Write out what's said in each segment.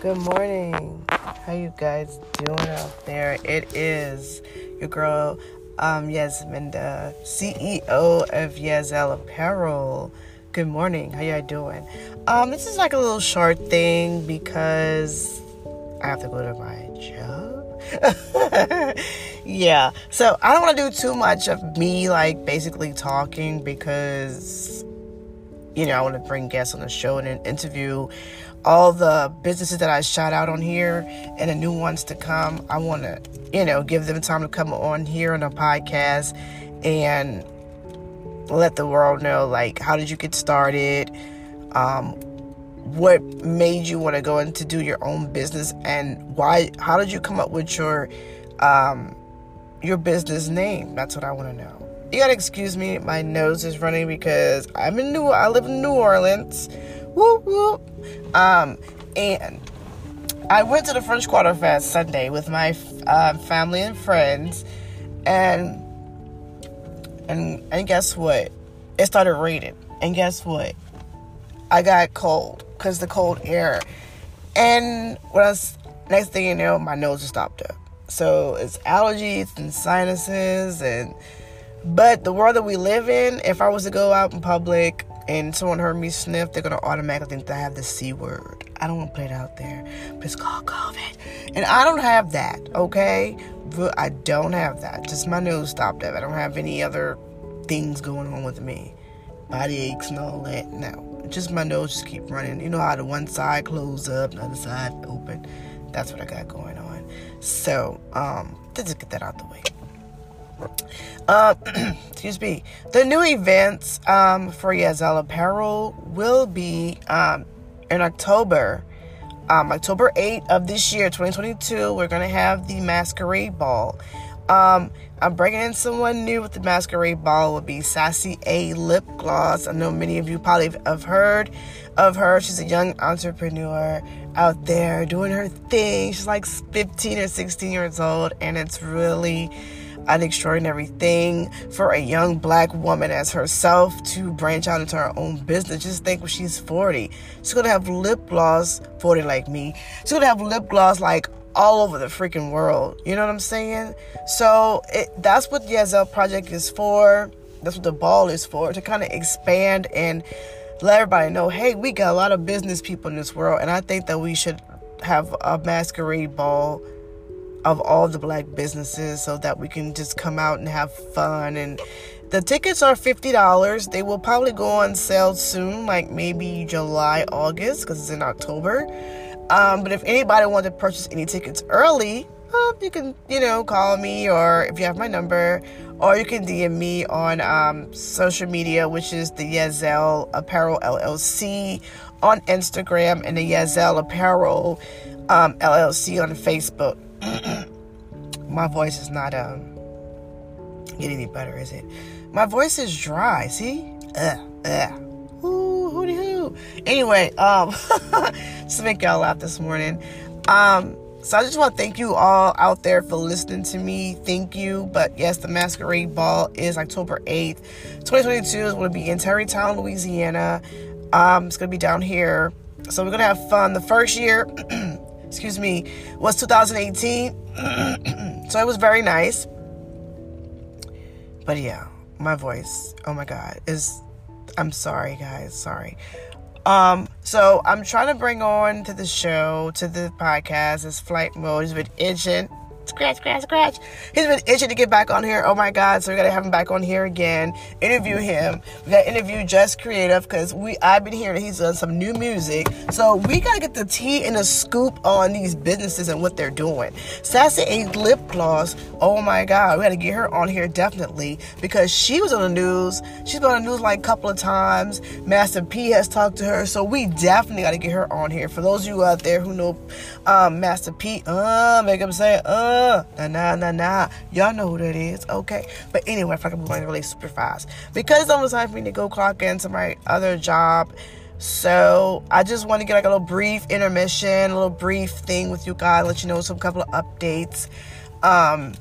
Good morning. How you guys doing out there? It is your girl um Yasminda, CEO of Yazel Apparel. Good morning. How y'all doing? Um, this is like a little short thing because I have to go to my job. yeah. So I don't want to do too much of me like basically talking because you know, I want to bring guests on the show and interview all the businesses that I shout out on here and the new ones to come. I want to, you know, give them time to come on here on the podcast and let the world know, like, how did you get started? Um, what made you want to go into do your own business and why how did you come up with your um your business name that's what i want to know you gotta excuse me, my nose is running because I'm in New I live in New Orleans. Whoop whoop. Um, and I went to the French Quarter Fest Sunday with my uh, family and friends, and and and guess what? It started raining, and guess what? I got cold because the cold air, and when I was, next thing you know, my nose just stopped up. So it's allergies and sinuses and but the world that we live in, if I was to go out in public and someone heard me sniff, they're gonna automatically think that I have the C word. I don't want to put it out there, but it's called COVID, and I don't have that. Okay, I don't have that. Just my nose stopped up. I don't have any other things going on with me, body aches and all that. No, just my nose just keep running. You know how the one side closed up, the other side open. That's what I got going on. So, um, let's just get that out the way. Uh, excuse me. The new events um, for Yazel Apparel will be um, in October. Um, October 8th of this year, 2022, we're going to have the Masquerade Ball. Um, I'm bringing in someone new with the Masquerade Ball. Will be Sassy A Lip Gloss. I know many of you probably have heard of her. She's a young entrepreneur out there doing her thing. She's like 15 or 16 years old, and it's really an extraordinary thing for a young black woman as herself to branch out into her own business. Just think when she's 40, she's gonna have lip gloss, 40 like me, she's gonna have lip gloss like all over the freaking world. You know what I'm saying? So it, that's what the Yazel Project is for. That's what the ball is for to kind of expand and let everybody know hey, we got a lot of business people in this world, and I think that we should have a masquerade ball of all the black businesses so that we can just come out and have fun. And the tickets are $50 they will probably go on sale soon like maybe july august because it's in october. Um, but if anybody wants to purchase any tickets early um, you can you know call me or if you have my number or you can dm me on um, social media which is the yazel apparel llc on instagram and the yazel apparel um, llc on facebook my voice is not um get any better, is it? My voice is dry. See? Ugh, ugh. Ooh, hooty hoo. Anyway, um, just to make y'all laugh this morning. Um, so I just want to thank you all out there for listening to me. Thank you. But yes, the Masquerade Ball is October 8th. 2022 is going to be in Terrytown, Louisiana. Um, it's going to be down here. So we're going to have fun. The first year excuse me, was 2018. so it was very nice. But yeah, my voice, oh my god, is I'm sorry guys, sorry. Um, so I'm trying to bring on to the show, to the podcast, this flight mode. He's been itching scratch, scratch, scratch. He's been itching to get back on here. Oh my God. So we got to have him back on here again, interview him. We got to interview Just Creative because we I've been hearing he's done some new music. So we got to get the tea and the scoop on these businesses and what they're doing. Sassy A Lip Gloss. Oh my God. We got to get her on here definitely because she was on the news. She's been on the news like a couple of times. Master P has talked to her. So we definitely got to get her on here. For those of you out there who know um, Master P, uh, make him say, uh, uh, nah, nah, nah, nah. Y'all know who that is, okay? But anyway, if I can move on really super fast. Because it's almost time for me to go clock into my other job. So I just want to get like a little brief intermission, a little brief thing with you guys, let you know some couple of updates. Um,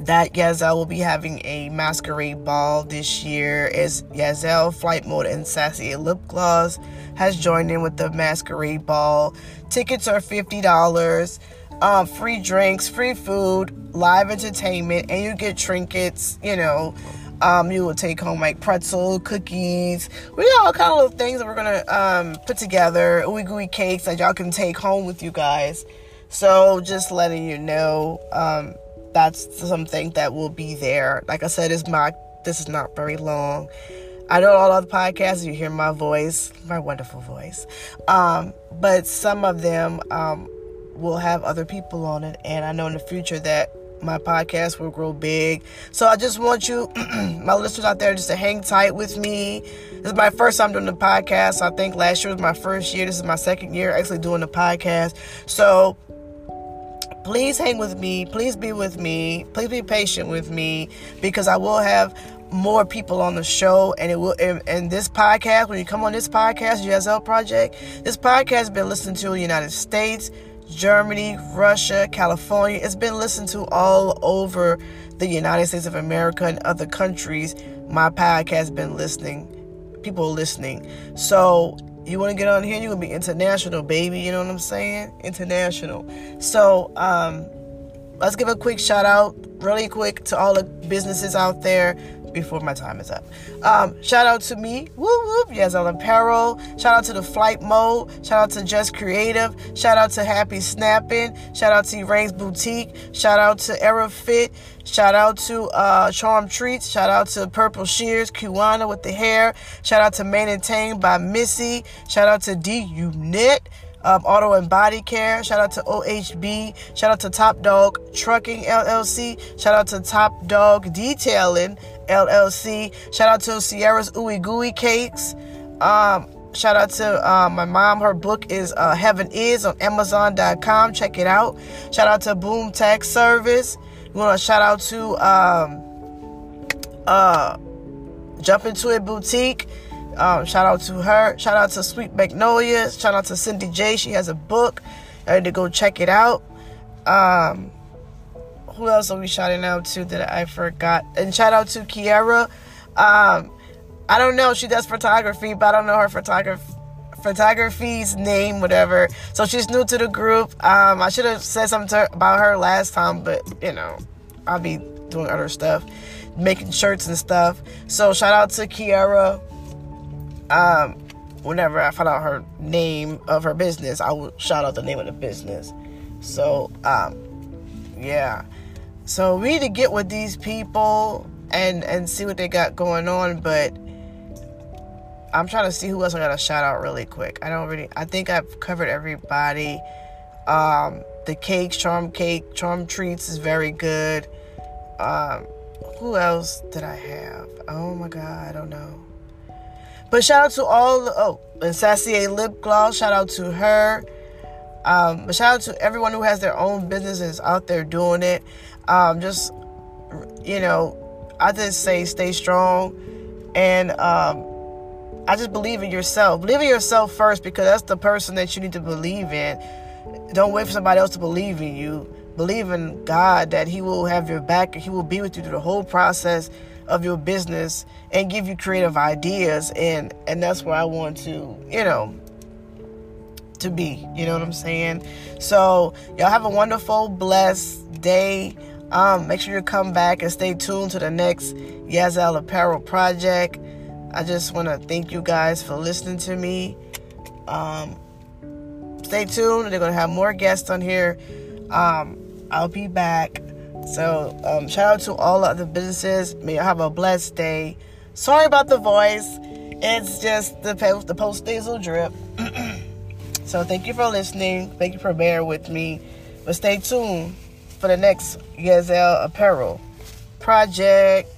that Yazel will be having a masquerade ball this year as Yazel Flight Mode and Sassy Lip Gloss has joined in with the masquerade ball. Tickets are $50. Um, free drinks, free food, live entertainment, and you get trinkets, you know. Um, you will take home like pretzel, cookies. We got all kind of little things that we're gonna um, put together. Ooey gooey cakes that y'all can take home with you guys. So just letting you know, um, that's something that will be there. Like I said, is my this is not very long. I know all other podcasts you hear my voice, my wonderful voice, um, but some of them um, will have other people on it, and I know in the future that my podcast will grow big. So I just want you, my listeners out there, just to hang tight with me. This is my first time doing the podcast. I think last year was my first year. This is my second year actually doing the podcast. So please hang with me. Please be with me. Please be patient with me because I will have more people on the show and it will and, and this podcast when you come on this podcast Yazel project this podcast has been listened to in the United States Germany, Russia, California. It's been listened to all over the United States of America and other countries. My podcast has been listening, people listening. So you want to get on here, you're going to be international, baby. You know what I'm saying? International. So, um, let's give a quick shout out, really quick, to all the businesses out there before my time is up. Um, shout out to me, whoop whoop, Yazel Apparel. Shout out to the Flight Mode. Shout out to Just Creative. Shout out to Happy Snapping. Shout out to Rain's Boutique. Shout out to Era Fit. Shout out to uh, Charm Treats. Shout out to Purple Shears, Kiwana with the hair. Shout out to Maintain by Missy. Shout out to D Unit um, Auto and Body Care. Shout out to OHB. Shout out to Top Dog Trucking LLC. Shout out to Top Dog Detailing LLC. Shout out to Sierra's Ooey Gooey Cakes. Um, shout out to uh, my mom. Her book is uh, Heaven Is on Amazon.com. Check it out. Shout out to Boom Tech Service. We want to shout out to um, uh, Jump Into It Boutique. Um, shout out to her. Shout out to Sweet Magnolia. Shout out to Cindy J. She has a book. I need to go check it out. Um, who else are we shouting out to that I forgot? And shout out to Kiara. Um, I don't know. She does photography, but I don't know her photography photography's name, whatever. So she's new to the group. Um, I should have said something her, about her last time, but you know, I'll be doing other stuff, making shirts and stuff. So shout out to Kiera. Um, whenever I find out her name of her business, I will shout out the name of the business. So, um, yeah. So we need to get with these people and and see what they got going on, but I'm trying to see who else I gotta shout out really quick. I don't really I think I've covered everybody. Um the cakes, charm cake, charm treats is very good. Um who else did I have? Oh my god, I don't know. But shout out to all the, oh and Sassy lip gloss, shout out to her. Um, but shout out to everyone who has their own businesses out there doing it. Um, just you know, I just say stay strong and um, I just believe in yourself. Believe in yourself first because that's the person that you need to believe in. Don't wait for somebody else to believe in you. Believe in God that He will have your back and He will be with you through the whole process of your business and give you creative ideas and and that's where I want to, you know, to be. You know what I'm saying? So y'all have a wonderful, blessed day. Um, make sure you come back and stay tuned to the next Yazel Apparel project. I just want to thank you guys for listening to me. Um, stay tuned. They're going to have more guests on here. Um, I'll be back. So, um, shout out to all other businesses. May you have a blessed day. Sorry about the voice. It's just the post, the post nasal drip. so, thank you for listening. Thank you for bearing with me. But stay tuned for the next Yazel Apparel project.